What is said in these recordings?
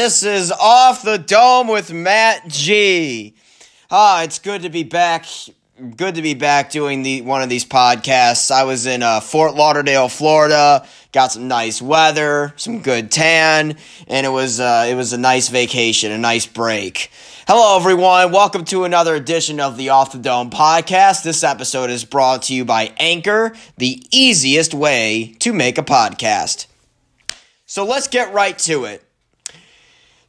this is off the dome with Matt G. Ah, it's good to be back. Good to be back doing the one of these podcasts. I was in uh, Fort Lauderdale, Florida. Got some nice weather, some good tan, and it was uh, it was a nice vacation, a nice break. Hello, everyone. Welcome to another edition of the Off the Dome podcast. This episode is brought to you by Anchor, the easiest way to make a podcast. So let's get right to it.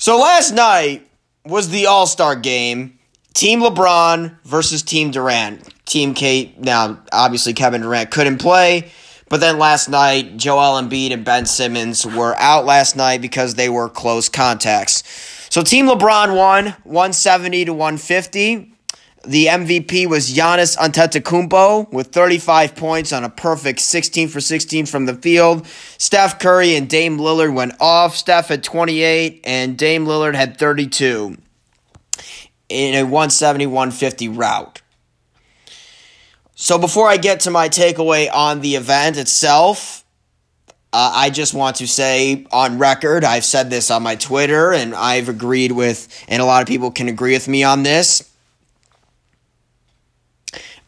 So last night was the All Star game. Team LeBron versus Team Durant. Team KD, now obviously Kevin Durant couldn't play, but then last night Joel Embiid and Ben Simmons were out last night because they were close contacts. So Team LeBron won 170 to 150. The MVP was Giannis Antetokounmpo with 35 points on a perfect 16 for 16 from the field. Steph Curry and Dame Lillard went off. Steph had 28 and Dame Lillard had 32 in a 170 150 route. So before I get to my takeaway on the event itself, uh, I just want to say on record, I've said this on my Twitter, and I've agreed with, and a lot of people can agree with me on this.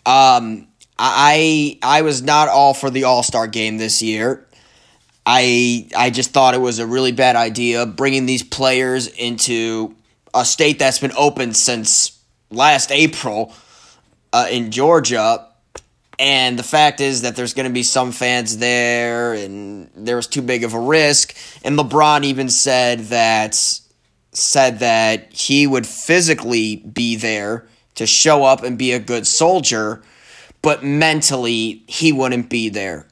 Um, I I was not all for the All Star game this year. I I just thought it was a really bad idea bringing these players into a state that's been open since last April uh, in Georgia. And the fact is that there's going to be some fans there, and there was too big of a risk. And LeBron even said that said that he would physically be there to show up and be a good soldier, but mentally he wouldn't be there.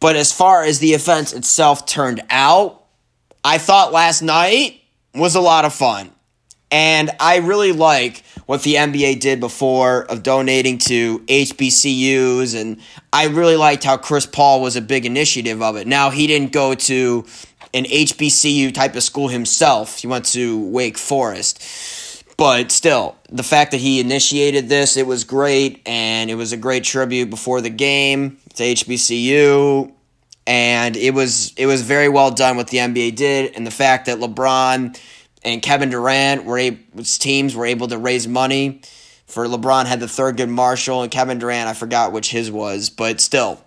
But as far as the event itself turned out, I thought last night was a lot of fun. And I really like what the NBA did before of donating to HBCUs. And I really liked how Chris Paul was a big initiative of it. Now, he didn't go to an HBCU type of school himself, he went to Wake Forest. But still, the fact that he initiated this, it was great. And it was a great tribute before the game to HBCU and it was it was very well done what the NBA did, and the fact that LeBron and Kevin Durant were able, teams were able to raise money for LeBron had the Thurgood Marshall and Kevin Durant I forgot which his was, but still,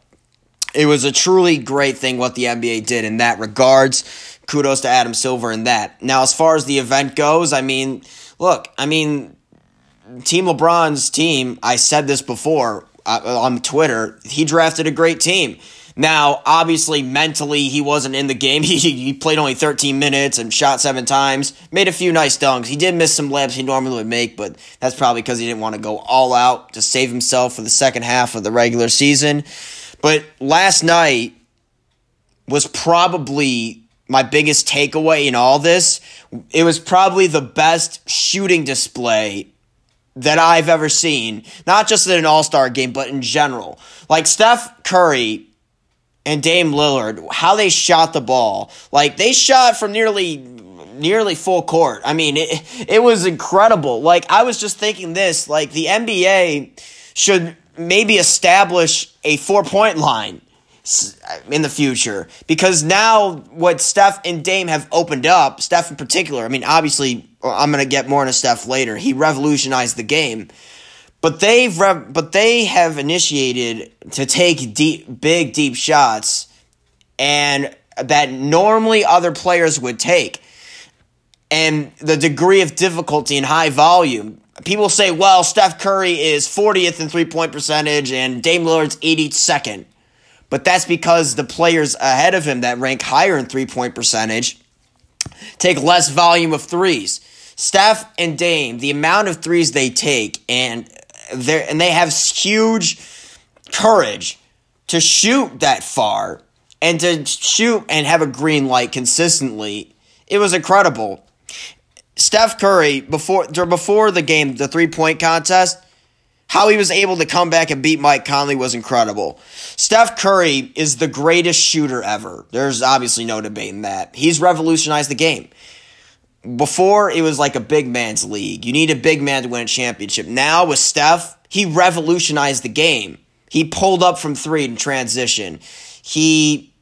it was a truly great thing what the NBA did in that regards. Kudos to Adam Silver in that. Now, as far as the event goes, I mean, look, I mean, Team LeBron's team. I said this before uh, on Twitter. He drafted a great team. Now, obviously, mentally, he wasn't in the game. He, he played only 13 minutes and shot seven times. Made a few nice dunks. He did miss some layups he normally would make, but that's probably because he didn't want to go all out to save himself for the second half of the regular season. But last night was probably my biggest takeaway in all this. It was probably the best shooting display that I've ever seen, not just in an All Star game, but in general. Like Steph Curry and Dame Lillard, how they shot the ball. Like they shot from nearly nearly full court. I mean, it it was incredible. Like I was just thinking this, like the NBA should maybe establish a four-point line Uh, in the future because now what Steph and Dame have opened up, Steph in particular, I mean, obviously I'm going to get more into Steph later. He revolutionized the game. But they've rev- but they have initiated to take deep big deep shots and that normally other players would take. And the degree of difficulty and high volume. People say, well, Steph Curry is 40th in three point percentage and Dame Lillard's 82nd. But that's because the players ahead of him that rank higher in three point percentage take less volume of threes. Steph and Dame, the amount of threes they take, and they and they have huge courage to shoot that far and to shoot and have a green light consistently It was incredible. Steph Curry before before the game, the three point contest, how he was able to come back and beat Mike Conley was incredible. Steph Curry is the greatest shooter ever. There's obviously no debating that. He's revolutionized the game. Before it was like a big man's league. You need a big man to win a championship. Now with Steph, he revolutionized the game. He pulled up from three in transition. He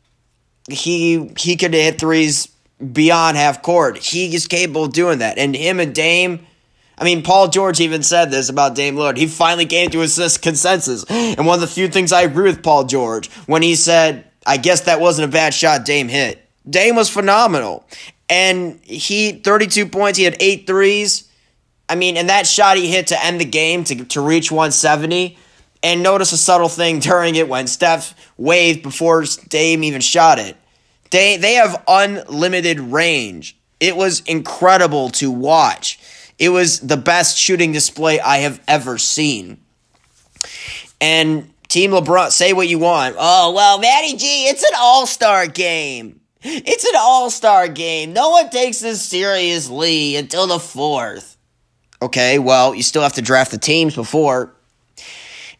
he he could hit threes beyond half court. He is capable of doing that. And him and Dame, I mean, Paul George even said this about Dame Lillard. He finally came to his consensus. And one of the few things I agree with Paul George when he said, I guess that wasn't a bad shot Dame hit. Dame was phenomenal. And he, 32 points, he had eight threes. I mean, and that shot he hit to end the game to, to reach 170. And notice a subtle thing during it when Steph waved before Dame even shot it. They they have unlimited range. It was incredible to watch. It was the best shooting display I have ever seen. And Team LeBron, say what you want. Oh, well, Matty G, it's an all star game. It's an all star game. No one takes this seriously until the fourth. Okay, well, you still have to draft the teams before.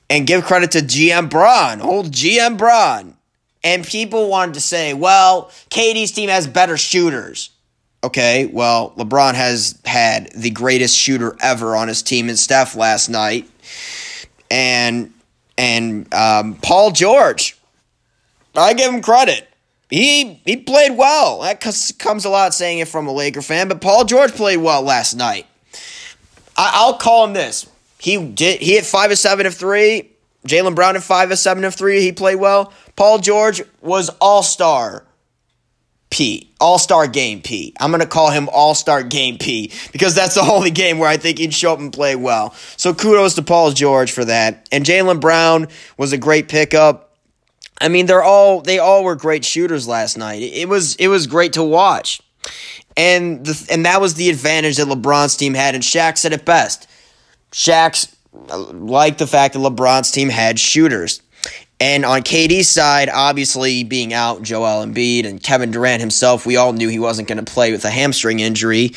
And give credit to GM Bron, old GM Bron. And people wanted to say, well, KD's team has better shooters. Okay, well, LeBron has had the greatest shooter ever on his team and Steph last night. And and um, Paul George, I give him credit. He he played well. That comes a lot saying it from a Laker fan, but Paul George played well last night. I, I'll call him this. He did. He hit five of seven of three. Jaylen Brown at five of seven of three. He played well. Paul George was all star P. All star game P. I'm going to call him all star game P because that's the only game where I think he'd show up and play well. So kudos to Paul George for that. And Jaylen Brown was a great pickup. I mean, they're all they all were great shooters last night. It was it was great to watch. And the, and that was the advantage that LeBron's team had. And Shaq said it best. Shaq's uh, like the fact that LeBron's team had shooters. And on KD's side, obviously being out Joel Embiid and Kevin Durant himself, we all knew he wasn't going to play with a hamstring injury.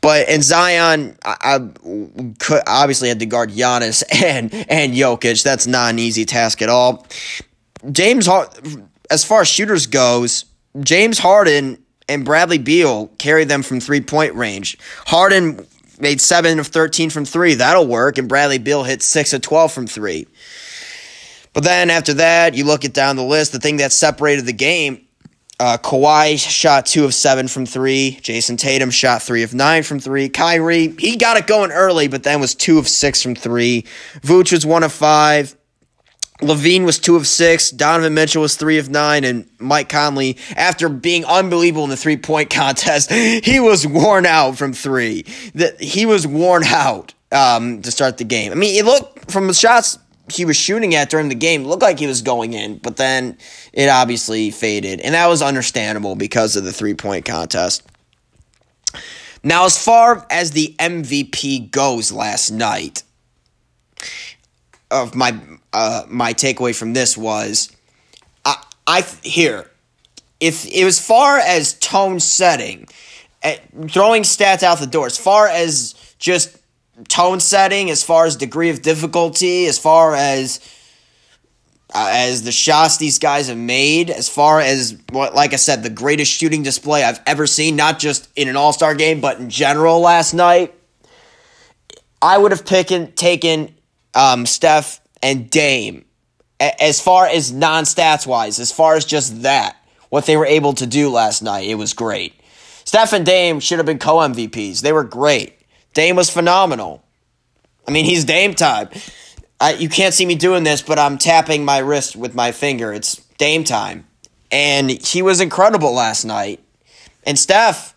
But in Zion, I, I obviously had to guard Giannis and and Jokic. That's not an easy task at all. James, as far as shooters goes, James Harden and Bradley Beal carried them from three point range. Harden made seven of 13 from three. That'll work. And Bradley Beal hit six of 12 from three. But then after that, you look it down the list, the thing that separated the game, uh, Kawhi shot two of seven from three. Jayson Tatum shot three of nine from three. Kyrie, he got it going early, but then was two of six from three. Vooch was one of five. LaVine was two of six. Donovan Mitchell was three of nine. And Mike Conley, after being unbelievable in the three point contest, he was worn out from three. That he was worn out um, to start the game. I mean, it looked from the shots he was shooting at during the game looked like he was going in, but then it obviously faded. And that was understandable because of the three point contest. Now, as far as the MVP goes last night, of my uh, my takeaway from this was, I, I here, if it was far as tone setting, uh, throwing stats out the door, as far as just tone setting, as far as degree of difficulty, as far as uh, as the shots these guys have made, as far as what, like I said, the greatest shooting display I've ever seen, not just in an All Star game, but in general last night. I would have taken taken um, Steph and Dame as far as non stats wise, as far as just that, what they were able to do last night, it was great. Steph and Dame should have been co MVPs. They were great. Dame was phenomenal. I mean, he's Dame time. I, you can't see me doing this, but I'm tapping my wrist with my finger. It's Dame time. And he was incredible last night. And Steph,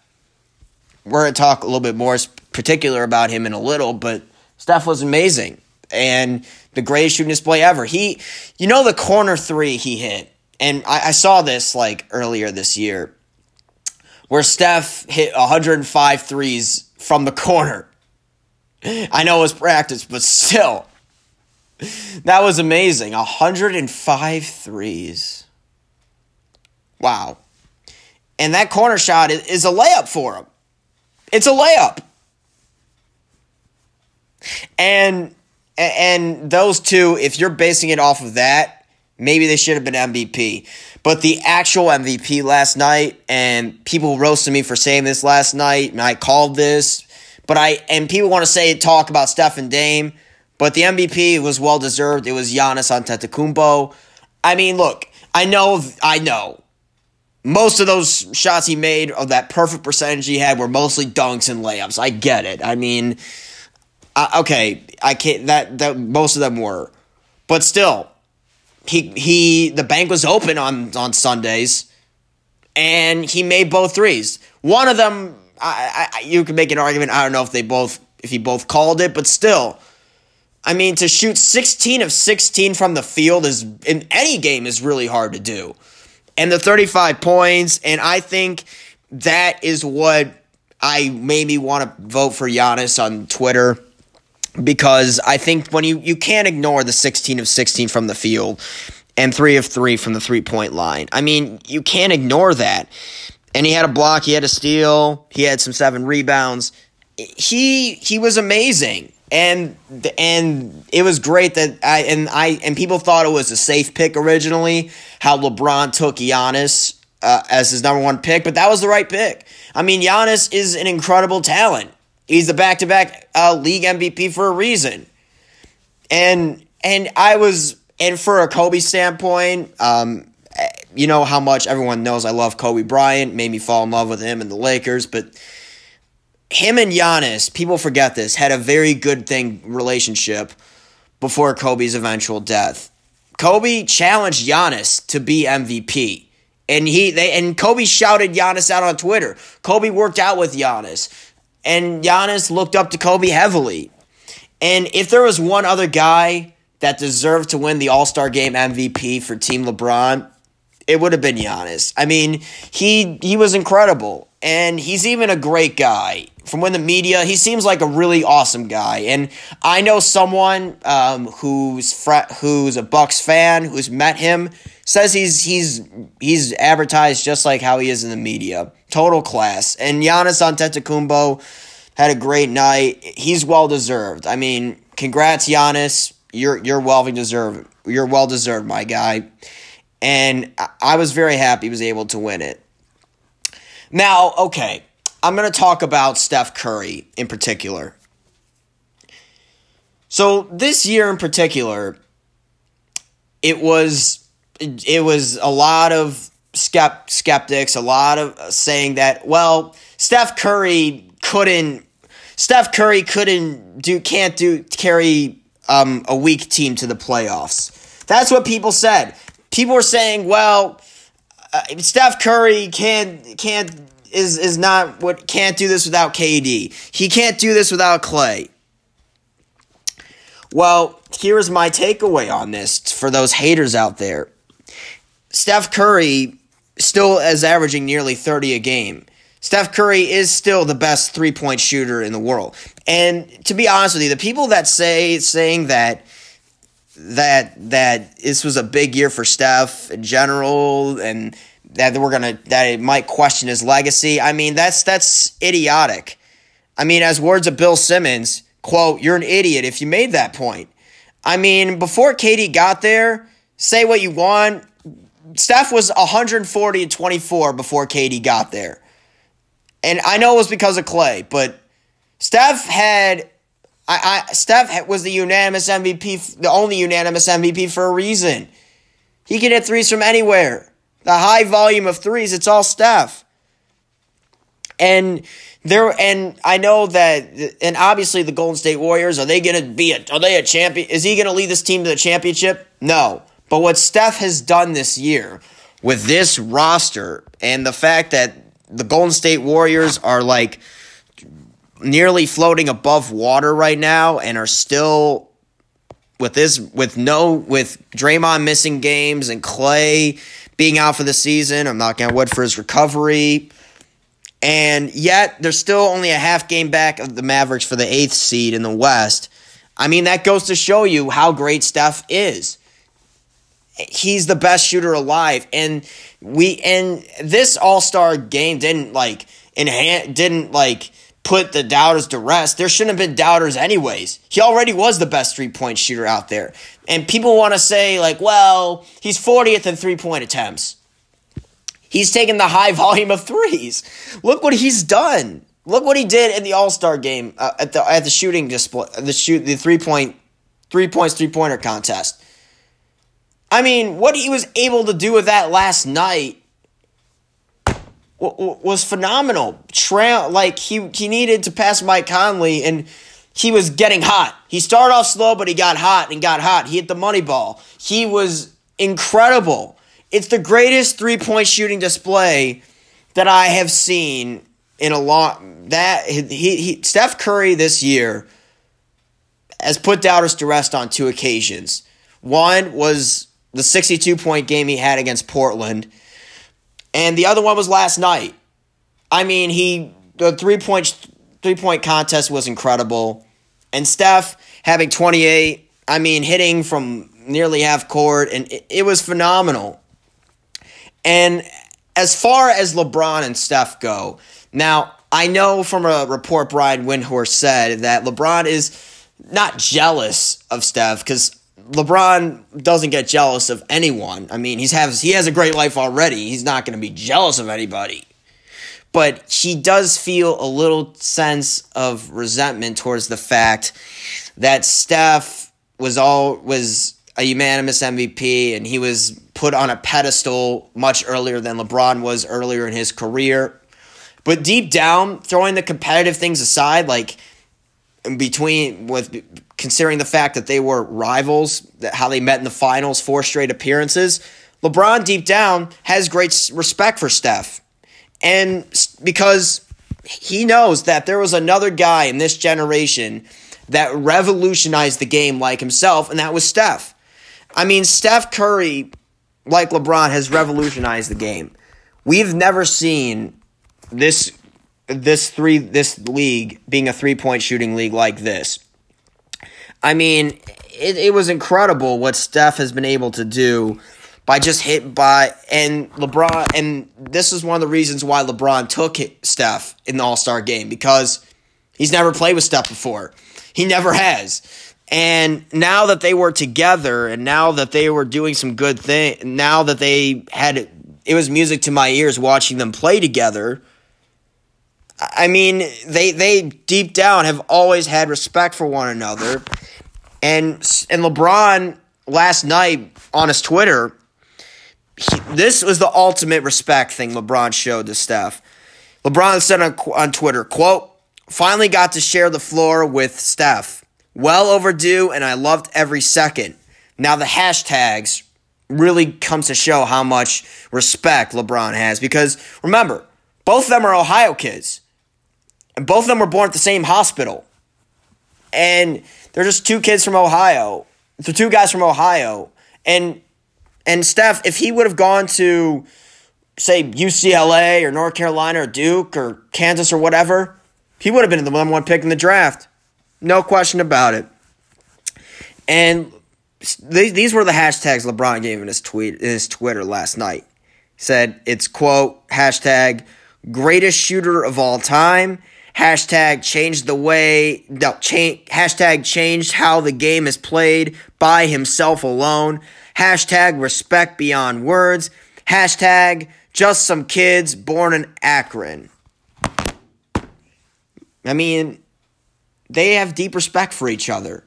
we're going to talk a little bit more particular about him in a little, but Steph was amazing. And the greatest shooting display ever. He, you know, the corner three he hit, and I, I saw this like earlier this year, where Steph hit 105 threes from the corner. I know it was practice, but still. That was amazing. 105 threes. Wow. and that corner shot is, a layup for him. It's a layup. And and those two, if you're basing it off of that, maybe they should have been MVP. But the actual MVP last night, and people roasted me for saying this last night, and I called this, but I and people want to say talk about Steph and Dame, but the MVP was well deserved. It was Giannis Antetokounmpo. I mean, look, I know, I know. Most of those shots he made of that perfect percentage he had were mostly dunks and layups. I get it. I mean, okay, I can't. That that most of them were, but still, he he. The bank was open on on Sundays, and he made both threes. One of them, I, I you could make an argument. I don't know if they both if he both called it, but still. I mean, to shoot 16 of 16 from the field is in any game is really hard to do. And the 35 points, and I think that is what I made me want to vote for Giannis on Twitter because I think when you you can't ignore the 16 of 16 from the field and 3 of 3 from the three-point line. I mean, you can't ignore that. And he had a block, he had a steal, he had some seven rebounds. He he was amazing and and it was great that I and I and people thought it was a safe pick originally. How LeBron took Giannis uh, as his number one pick, but that was the right pick. I mean, Giannis is an incredible talent. He's the back to back league MVP for a reason. And and I was and for a Kobe standpoint, um, you know how much everyone knows I love Kobe Bryant, made me fall in love with him and the Lakers, but him and Giannis, people forget this, had a very good thing relationship before Kobe's eventual death. Kobe challenged Giannis to be MVP. And he they and Kobe shouted Giannis out on Twitter. Kobe worked out with Giannis. And Giannis looked up to Kobe heavily. And if there was one other guy that deserved to win the All-Star game MVP for Team LeBron, it would have been Giannis. I mean, he he was incredible. And he's even a great guy from when the media, he seems like a really awesome guy. And I know someone um, who's fr- who's a Bucks fan who's met him says he's he's he's advertised just like how he is in the media. Total class. And Giannis Antetokounmpo had a great night. He's well deserved. I mean, congrats Giannis. You're you're well deserved. You're well deserved, my guy. And I was very happy he was able to win it. Now, okay, I'm going to talk about Steph Curry in particular. So this year in particular, it was it was a lot of skeptics, a lot of saying that well, Steph Curry couldn't Steph Curry couldn't do can't do carry um, a weak team to the playoffs. That's what people said. People were saying, well, uh, Steph Curry can't can't is is not what can't do this without KD. He can't do this without Clay. Well, here's my takeaway on this for those haters out there. Steph Curry still is averaging nearly 30 a game. Steph Curry is still the best three-point shooter in the world. And to be honest with you, the people that say saying that that that this was a big year for Steph in general and that we're gonna that it might question his legacy. I mean, that's that's idiotic. I mean, as words of Bill Simmons, quote, you're an idiot if you made that point. I mean, before KD got there, say what you want. Steph was 140 and 24 before KD got there. And I know it was because of Clay, but Steph had I, I Steph was the unanimous MVP, the only unanimous MVP for a reason. He can hit threes from anywhere the high volume of threes, it's all Steph. And there and I know that and obviously the Golden State Warriors, are they gonna be a are they a champion? Is he gonna lead this team to the championship? No. But what Steph has done this year with this roster and the fact that the Golden State Warriors are like nearly floating above water right now and are still with this with no with Draymond missing games and Clay being out for the season. I'm not going to wood for his recovery. And yet, they're still only a half game back of the Mavericks for the eighth seed in the West. I mean, that goes to show you how great Steph is. he's the best shooter alive. And we and this All Star game didn't like enhance, didn't like put the doubters to rest. There shouldn't have been doubters anyways. He already was the best three point shooter out there. And people want to say, like, well, he's 40th in three point attempts. He's taken the high volume of threes. Look what he's done. Look what he did in the All Star game uh, at the at the shooting display, the shoot, the three point, three points, three pointer contest. I mean, what he was able to do with that last night was phenomenal. Trail like he he needed to pass Mike Conley and he was getting hot. He started off slow, but he got hot and got hot. He hit the money ball. He was incredible. It's the greatest three point shooting display that I have seen in a long that he, he Steph Curry this year has put doubters to rest on two occasions. One was the 62 point game he had against Portland, and the other one was last night. I mean, he the three point three point contest was incredible, and Steph having 28. I mean, hitting from nearly half court, and it, it was phenomenal. And as far as LeBron and Steph go, now I know from a report Brian Windhorst said that LeBron is not jealous of Steph because LeBron doesn't get jealous of anyone. I mean, he's has he has a great life already. He's not going to be jealous of anybody. But he does feel a little sense of resentment towards the fact that Steph was all was a unanimous MVP and he was put on a pedestal much earlier than LeBron was earlier in his career. But deep down, throwing the competitive things aside, like between with considering the fact that they were rivals, that how they met in the finals, four straight appearances, LeBron deep down has great respect for Steph. And because he knows that there was another guy in this generation that revolutionized the game like himself, and that was Steph. I mean, Steph Curry, like LeBron, has revolutionized the game. We've never seen this this three this league being a three point shooting league like this. I mean, it, it was incredible what Steph has been able to do by just hit by and LeBron and this is one of the reasons why LeBron took Steph in the All Star game because he's never played with Steph before. He never has. And now that they were together and now that they were doing some good thing, now that they had it was music to my ears watching them play together I mean, they they deep down have always had respect for one another. And and LeBron last night on his Twitter, he, this was the ultimate respect thing LeBron showed to Steph. LeBron said on, on Twitter, quote, finally got to share the floor with Steph. Well overdue, and I loved every second. Now the hashtags really comes to show how much respect LeBron has because remember, both of them are Ohio kids. And both of them were born at the same hospital. And they're just two kids from Ohio. The two guys from Ohio. And and Steph, if he would have gone to say UCLA or North Carolina or Duke or Kansas or whatever, he would have been the number one pick in the draft. No question about it. And these were the hashtags LeBron gave in his tweet in his Twitter last night. He said it's quote hashtag greatest shooter of all time Hashtag changed the way, no, change, hashtag changed how the game is played by himself alone. Hashtag respect beyond words. Hashtag just some kids born in Akron. I mean, they have deep respect for each other.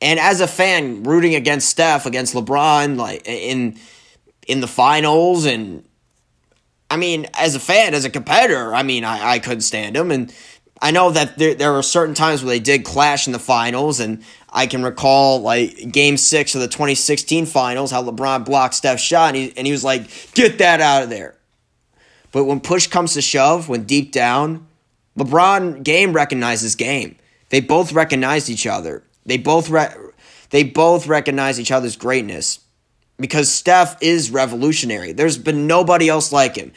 And as a fan rooting against Steph, against LeBron, like in in the finals and I mean, as a fan, as a competitor, I mean, I, I couldn't stand him. And I know that there, there were certain times where they did clash in the finals. And I can recall, like, game six of the 2016 finals, how LeBron blocked Steph's shot. And he, and he was like, get that out of there. But when push comes to shove, when deep down, LeBron game recognizes game. They both recognized each other. They both re- they both recognize each other's greatness because Steph is revolutionary. There's been nobody else like him.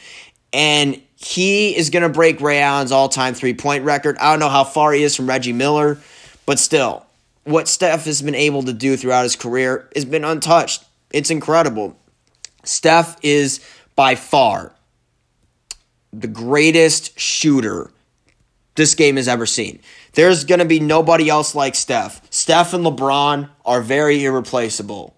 And he is going to break Ray Allen's all time three point record. I don't know how far he is from Reggie Miller, but still, what Steph has been able to do throughout his career has been untouched. It's incredible. Steph is by far the greatest shooter this game has ever seen. There's going to be nobody else like Steph. Steph and LeBron are very irreplaceable.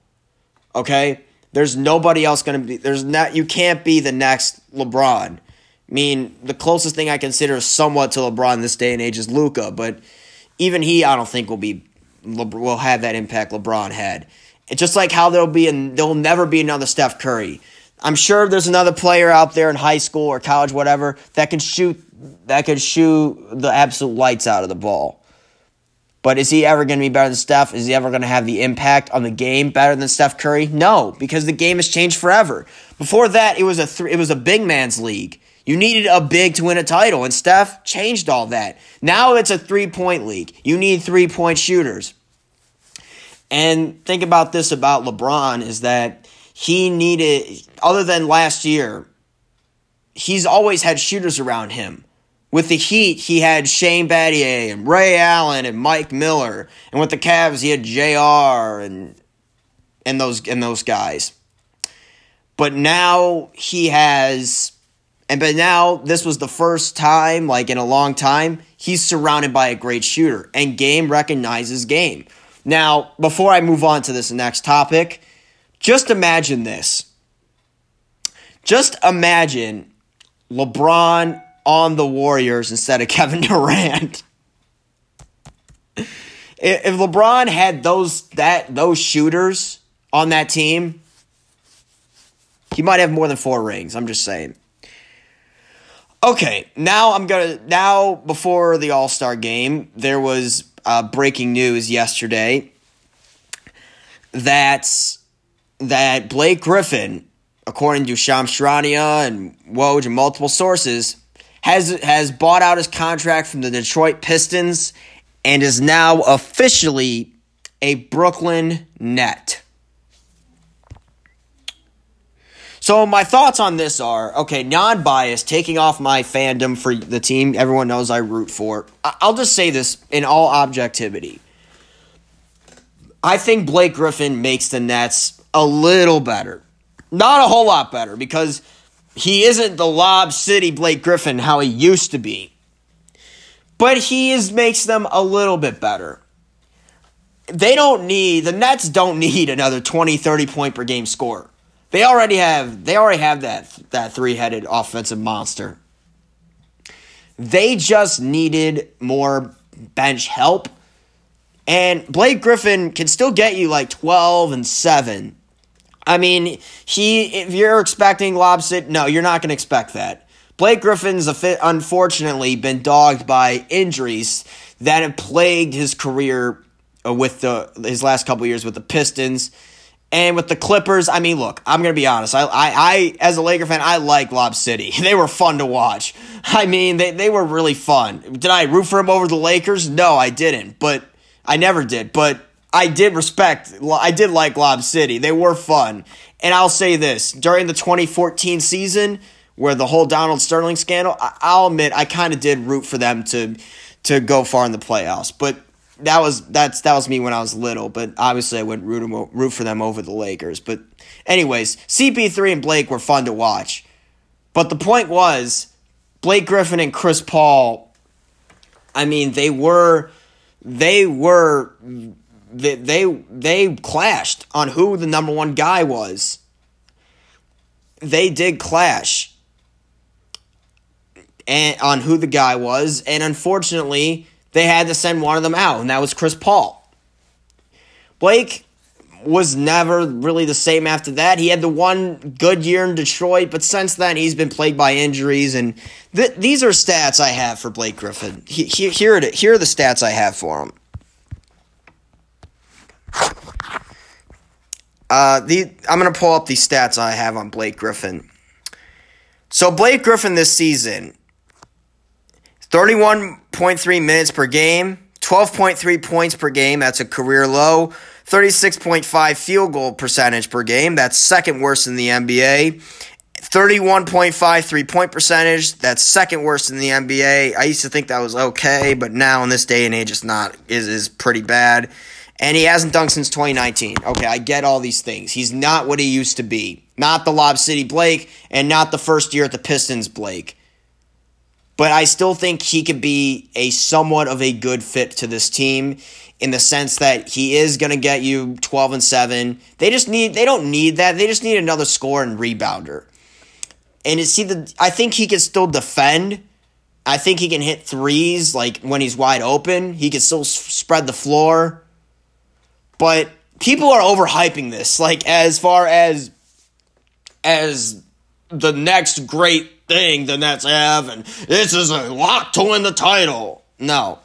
Okay? There's nobody else going to be there's not you can't be the next LeBron. I mean, the closest thing I consider somewhat to LeBron this day and age is Luka, but even he I don't think will be will have that impact LeBron had. It's just like how there'll be and there'll never be another Steph Curry. I'm sure there's another player out there in high school or college, whatever, that can shoot that could shoot the absolute lights out of the ball. But is he ever going to be better than Steph? Is he ever going to have the impact on the game better than Steph Curry? No, because the game has changed forever. Before that, it was a th- it was a big man's league. You needed a big to win a title, and Steph changed all that. Now it's a three point league. You need three point shooters. And think about this about LeBron is that he needed, other than last year, he's always had shooters around him. With the Heat, he had Shane Battier and Ray Allen and Mike Miller, and with the Cavs, he had J.R. and and those and those guys. But now he has, and but now this was the first time, like in a long time, he's surrounded by a great shooter, and game recognizes game. Now, before I move on to this next topic, just imagine this. Just imagine LeBron on the Warriors instead of Kevin Durant. if LeBron had those that those shooters on that team, he might have more than four rings. I'm just saying. Okay, now I'm gonna now before the All Star game, there was uh, breaking news yesterday that that Blake Griffin, according to Shams Charania and Woj and multiple sources, has has bought out his contract from the Detroit Pistons and is now officially a Brooklyn Net. So my thoughts on this are okay, non-biased, taking off my fandom for the team everyone knows I root for. I'll just say this in all objectivity. I think Blake Griffin makes the Nets a little better. Not a whole lot better because he isn't the Lob City Blake Griffin how he used to be. But he is makes them a little bit better. They don't need the Nets don't need another 20 30 point per game score. They already have they already have that that three-headed offensive monster. They just needed more bench help. And Blake Griffin can still get you like 12 and 7 I mean, he if you're expecting Lob City, no, you're not going to expect that. Blake Griffin's unfortunately been dogged by injuries that have plagued his career uh, with the his last couple years with the Pistons and with the Clippers. I mean, look, I'm gonna be honest. I, I, I as a Laker fan, I like Lob City. They were fun to watch. I mean, they they were really fun. Did I root for him over the Lakers? No, I didn't. But I never did. But I did respect, I did like Lob City. They were fun. And I'll say this during the 2014 season, where the whole Donald Sterling scandal, I'll admit I kind of did root for them to to go far in the playoffs. But that was that's that was me when I was little. But obviously I wouldn't root root for them over the Lakers. But anyways, CP3 and Blake were fun to watch. But the point was, Blake Griffin and Chris Paul. I mean, they were they were they, they they clashed on who the number one guy was. They did clash and on who the guy was, and unfortunately, they had to send one of them out, and that was Chris Paul. Blake was never really the same after that. He had the one good year in Detroit, but since then he's been plagued by injuries. And th- these are stats I have for Blake Griffin. He- he- here, it, here are the stats I have for him. Uh, the I'm gonna pull up these stats I have on Blake Griffin. So Blake Griffin this season, 31.3 minutes per game, 12.3 points per game. That's a career low. 36.5 field goal percentage per game. That's second worst in the NBA. 31.5 three point percentage. That's second worst in the NBA. I used to think that was okay, but now in this day and age, it's not. is is pretty bad And he hasn't dunked since 2019. Okay, I get all these things. He's not what he used to be. Not the Lob City Blake and not the first year at the Pistons Blake. But I still think he could be a somewhat of a good fit to this team in the sense that he is going to get you 12 and 7. They just need they don't need that. They just need another score and rebounder. And see the I think he can still defend. I think he can hit threes like when he's wide open. He can still spread the floor. But people are overhyping this like as far as as the next great thing the Nets have and this is a lock to win the title. No.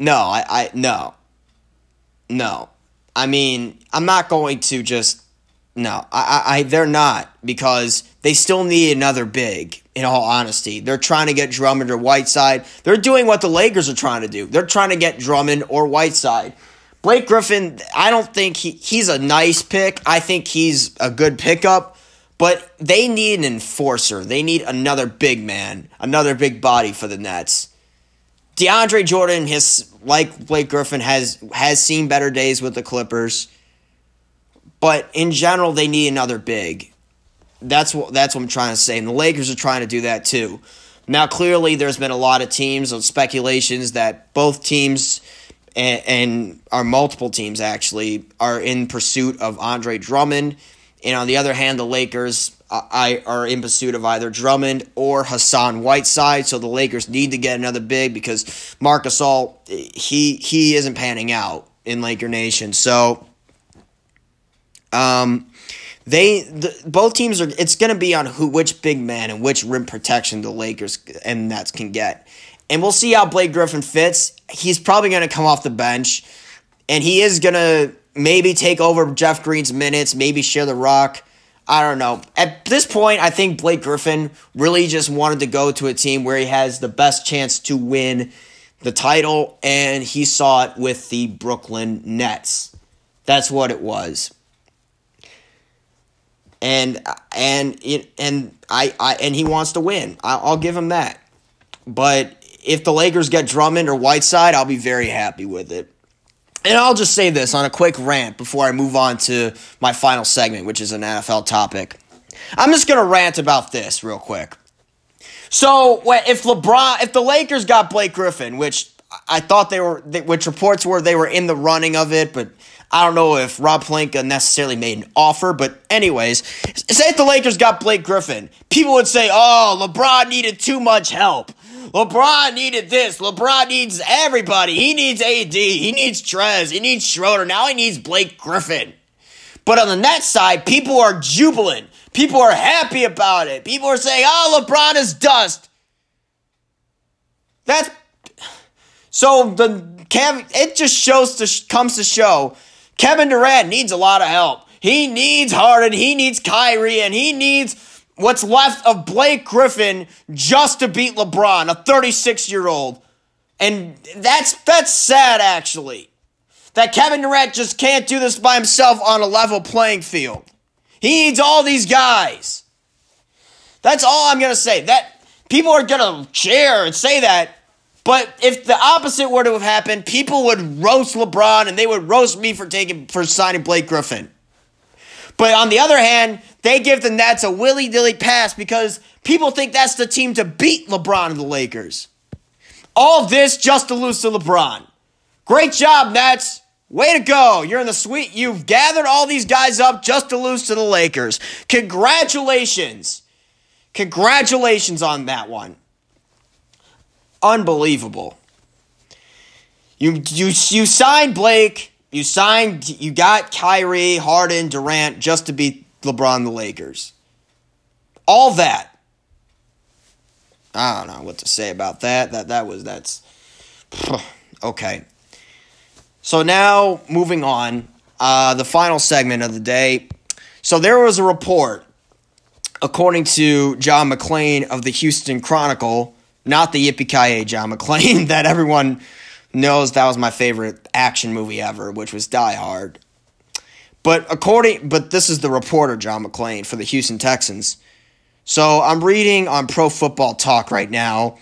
No, I, I no. No. I mean, I'm not going to just no. I, I, I they're not because they still need another big, in all honesty. They're trying to get Drummond or Whiteside. They're doing what the Lakers are trying to do. They're trying to get Drummond or Whiteside. Blake Griffin, I don't think he, he's a nice pick. I think he's a good pickup, but they need an enforcer. They need another big man, another big body for the Nets. DeAndre Jordan has like Blake Griffin has has seen better days with the Clippers. But in general, they need another big. That's what that's what I'm trying to say. And the Lakers are trying to do that too. Now, clearly, there's been a lot of teams and speculations that both teams and, and are multiple teams actually are in pursuit of Andre Drummond. And on the other hand, the Lakers uh, I are in pursuit of either Drummond or Hassan Whiteside. So the Lakers need to get another big because Marc Gasol he he isn't panning out in Laker Nation. So um they the, both teams are it's going to be on who which big man and which rim protection the Lakers and Nets can get. And we'll see how Blake Griffin fits. He's probably going to come off the bench and he is going to maybe take over Jeff Green's minutes, maybe share the rock. I don't know. At this point, I think Blake Griffin really just wanted to go to a team where he has the best chance to win the title, and he saw it with the Brooklyn Nets. That's what it was. And and and I, I and he wants to win. I'll give him that. But if the Lakers get Drummond or Whiteside, I'll be very happy with it. And I'll just say this on a quick rant before I move on to my final segment, which is an NFL topic. I'm just going to rant about this real quick. So, if LeBron, if the Lakers got Blake Griffin, which I thought they were, which reports were they were in the running of it, but I don't know if Rob Pelinka necessarily made an offer. But anyways, say if the Lakers got Blake Griffin, people would say, "Oh, LeBron needed too much help." LeBron needed this. LeBron needs everybody. He needs AD. He needs Trez. He needs Schroeder. Now he needs Blake Griffin. But on the net side, people are jubilant. People are happy about it. People are saying, "Oh, LeBron is dust." That's so the Kev. It just shows to comes to show Kevin Durant needs a lot of help. He needs Harden. He needs Kyrie, and he needs what's left of Blake Griffin just to beat LeBron, a 36 year old. And that's that's sad actually. That Kevin Durant just can't do this by himself on a level playing field. He needs all these guys. That's all I'm gonna say. That people are gonna cheer and say that. But if the opposite were to have happened, people would roast LeBron and they would roast me for taking for signing Blake Griffin. But on the other hand, they give the Nets a willy dilly pass because people think that's the team to beat LeBron and the Lakers. All this just to lose to LeBron. Great job, Nets. Way to go. You're in the suite. You've gathered all these guys up just to lose to the Lakers. Congratulations. Congratulations on that one. Unbelievable. You you you signed Blake, you signed you got Kyrie, Harden, Durant just to beat LeBron the Lakers. All that. I don't know what to say about that. That that was that's okay. So now moving on, uh, the final segment of the day. So there was a report, according to John McClain of the Houston Chronicle, not the Yippee Ki John McClane that everyone knows that was my favorite action movie ever, which was Die Hard. But according, but this is the reporter John McClain for the Houston Texans. So I'm reading on Pro Football Talk right now.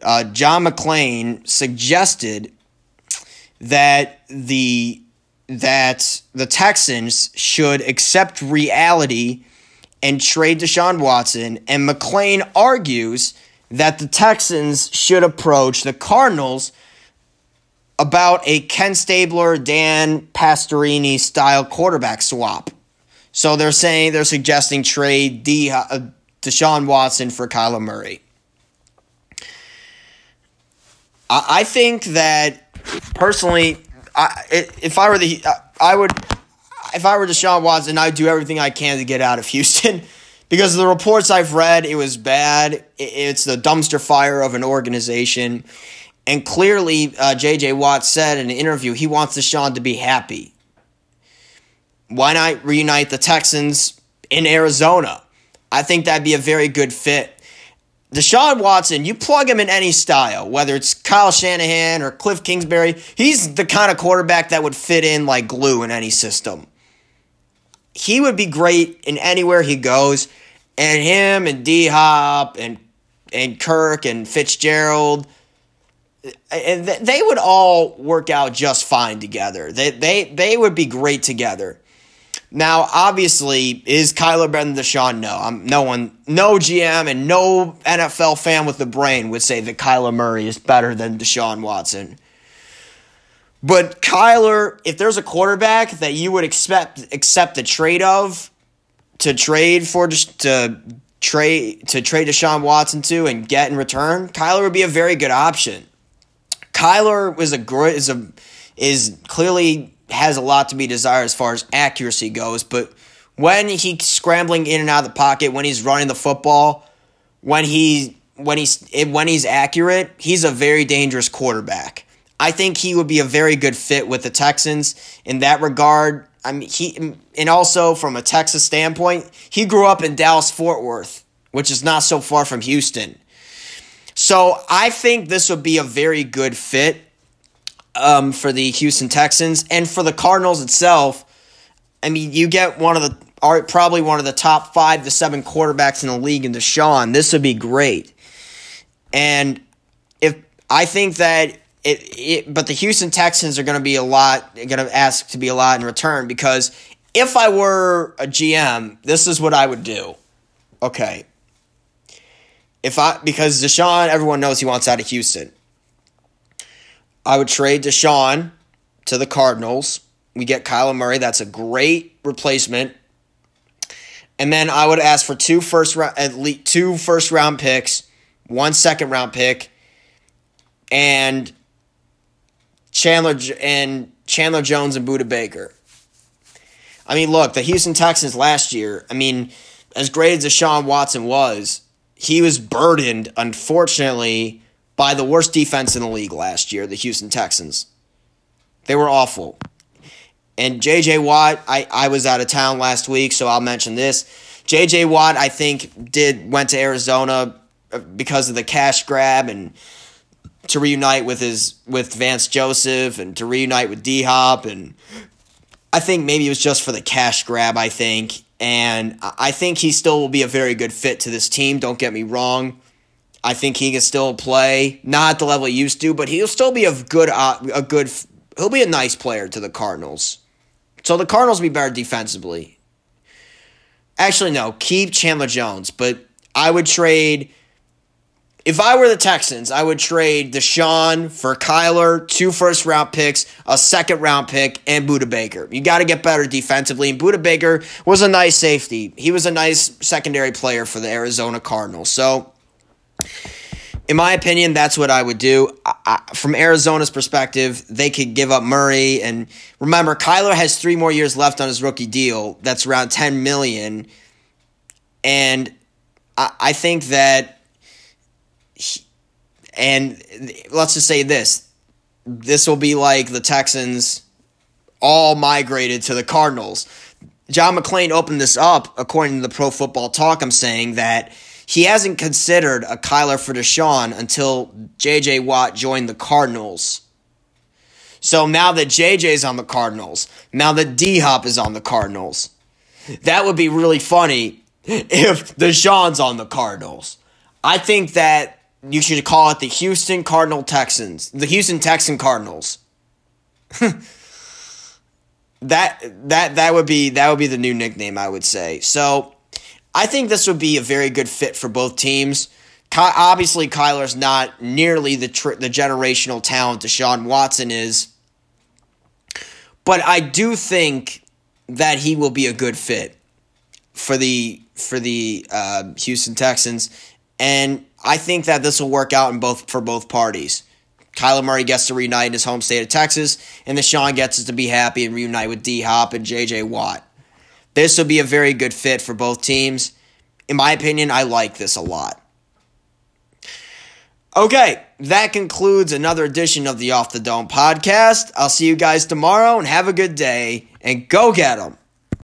Uh, John McClain suggested that the that the Texans should accept reality and trade Deshaun Watson, and McClain argues that the Texans should approach the Cardinals about a Ken Stabler, Dan Pastorini style quarterback swap. So they're saying they're suggesting trade D, uh, Deshaun Watson for Kyler Murray. I, I think that personally, I, if I were the, I would, if I were Deshaun Watson, I'd do everything I can to get out of Houston. Because the reports I've read, it was bad. It's the dumpster fire of an organization. And clearly, uh, J.J. Watt said in an interview he wants Deshaun to be happy. Why not reunite the Texans in Arizona? I think that'd be a very good fit. Deshaun Watson, you plug him in any style, whether it's Kyle Shanahan or Cliff Kingsbury, he's the kind of quarterback that would fit in like glue in any system. He would be great in anywhere he goes. And him and D Hop and and Kirk and Fitzgerald, and they would all work out just fine together. They they they would be great together. Now, obviously, is Kyler better than Deshaun? No, I'm no one, no GM and no NFL fan with the brain would say that Kyler Murray is better than Deshaun Watson. But Kyler, if there's a quarterback that you would expect accept the trade of to trade for to trade to trade Deshaun Watson to and get in return, Kyler would be a very good option. Kyler was a is a is clearly has a lot to be desired as far as accuracy goes, but when he's scrambling in and out of the pocket, when he's running the football, when he when he's when he's accurate, he's a very dangerous quarterback. I think he would be a very good fit with the Texans in that regard. I mean, he and also from a Texas standpoint, he grew up in Dallas Fort Worth, which is not so far from Houston. So I think this would be a very good fit um, for the Houston Texans and for the Cardinals itself. I mean, you get one of the are probably one of the top five to seven quarterbacks in the league in Deshaun. This would be great. And if I think that it, it but the Houston Texans are going to be a lot going to ask to be a lot in return because if I were a GM, this is what I would do. Okay. If I because Deshaun, everyone knows he wants out of Houston. I would trade Deshaun to the Cardinals. We get Kyler Murray. That's a great replacement. And then I would ask for two first round, at least two first round picks, one second round pick, and Chandler and Chandler Jones and Budda Baker. I mean, look, the Houston Texans last year. I mean, as great as Deshaun Watson was, he was burdened, unfortunately, by the worst defense in the league last year, the Houston Texans. They were awful. And JJ Watt, I, I was out of town last week, so I'll mention this. JJ Watt, I think, did went to Arizona uh, because of the cash grab and to reunite with his with Vance Joseph and to reunite with D Hop and I think maybe it was just for the cash grab, I think. And I think he still will be a very good fit to this team, don't get me wrong. I think he can still play, not at the level he used to, but he'll still be a good, uh, a good. He'll be a nice player to the Cardinals. So the Cardinals will be better defensively. Actually, no, keep Chandler Jones, but I would trade. If I were the Texans, I would trade Deshaun for Kyler, two first round picks, a second round pick, and Budda Baker. You got to get better defensively. And Budda Baker was a nice safety. He was a nice secondary player for the Arizona Cardinals. So in my opinion, that's what I would do. I, from Arizona's perspective, they could give up Murray, and remember, Kyler has three more years left on his rookie deal. That's around ten million, and I, I think that, and let's just say this: this will be like the Texans all migrated to the Cardinals. John McClain opened this up, according to the Pro Football Talk. I'm saying that he hasn't considered a Kyler for Deshaun until J.J. Watt joined the Cardinals. So now that JJ's on the Cardinals, now that D Hop is on the Cardinals, that would be really funny if Deshaun's on the Cardinals. I think that you should call it the Houston Cardinal Texans, the Houston Texan Cardinals. that that that would be that would be the new nickname I would say. So I think this would be a very good fit for both teams. Ky- obviously, Kyler's not nearly the tr- the generational talent Deshaun Watson is, but I do think that he will be a good fit for the for the uh, Houston Texans, and I think that this will work out in both for both parties. Kyler Murray gets to reunite in his home state of Texas, and the Deshaun gets to be happy and reunite with D Hop and JJ Watt. This will be a very good fit for both teams. In my opinion, I like this a lot. Okay, that concludes another edition of the Off the Dome podcast. I'll see you guys tomorrow and have a good day and go get them.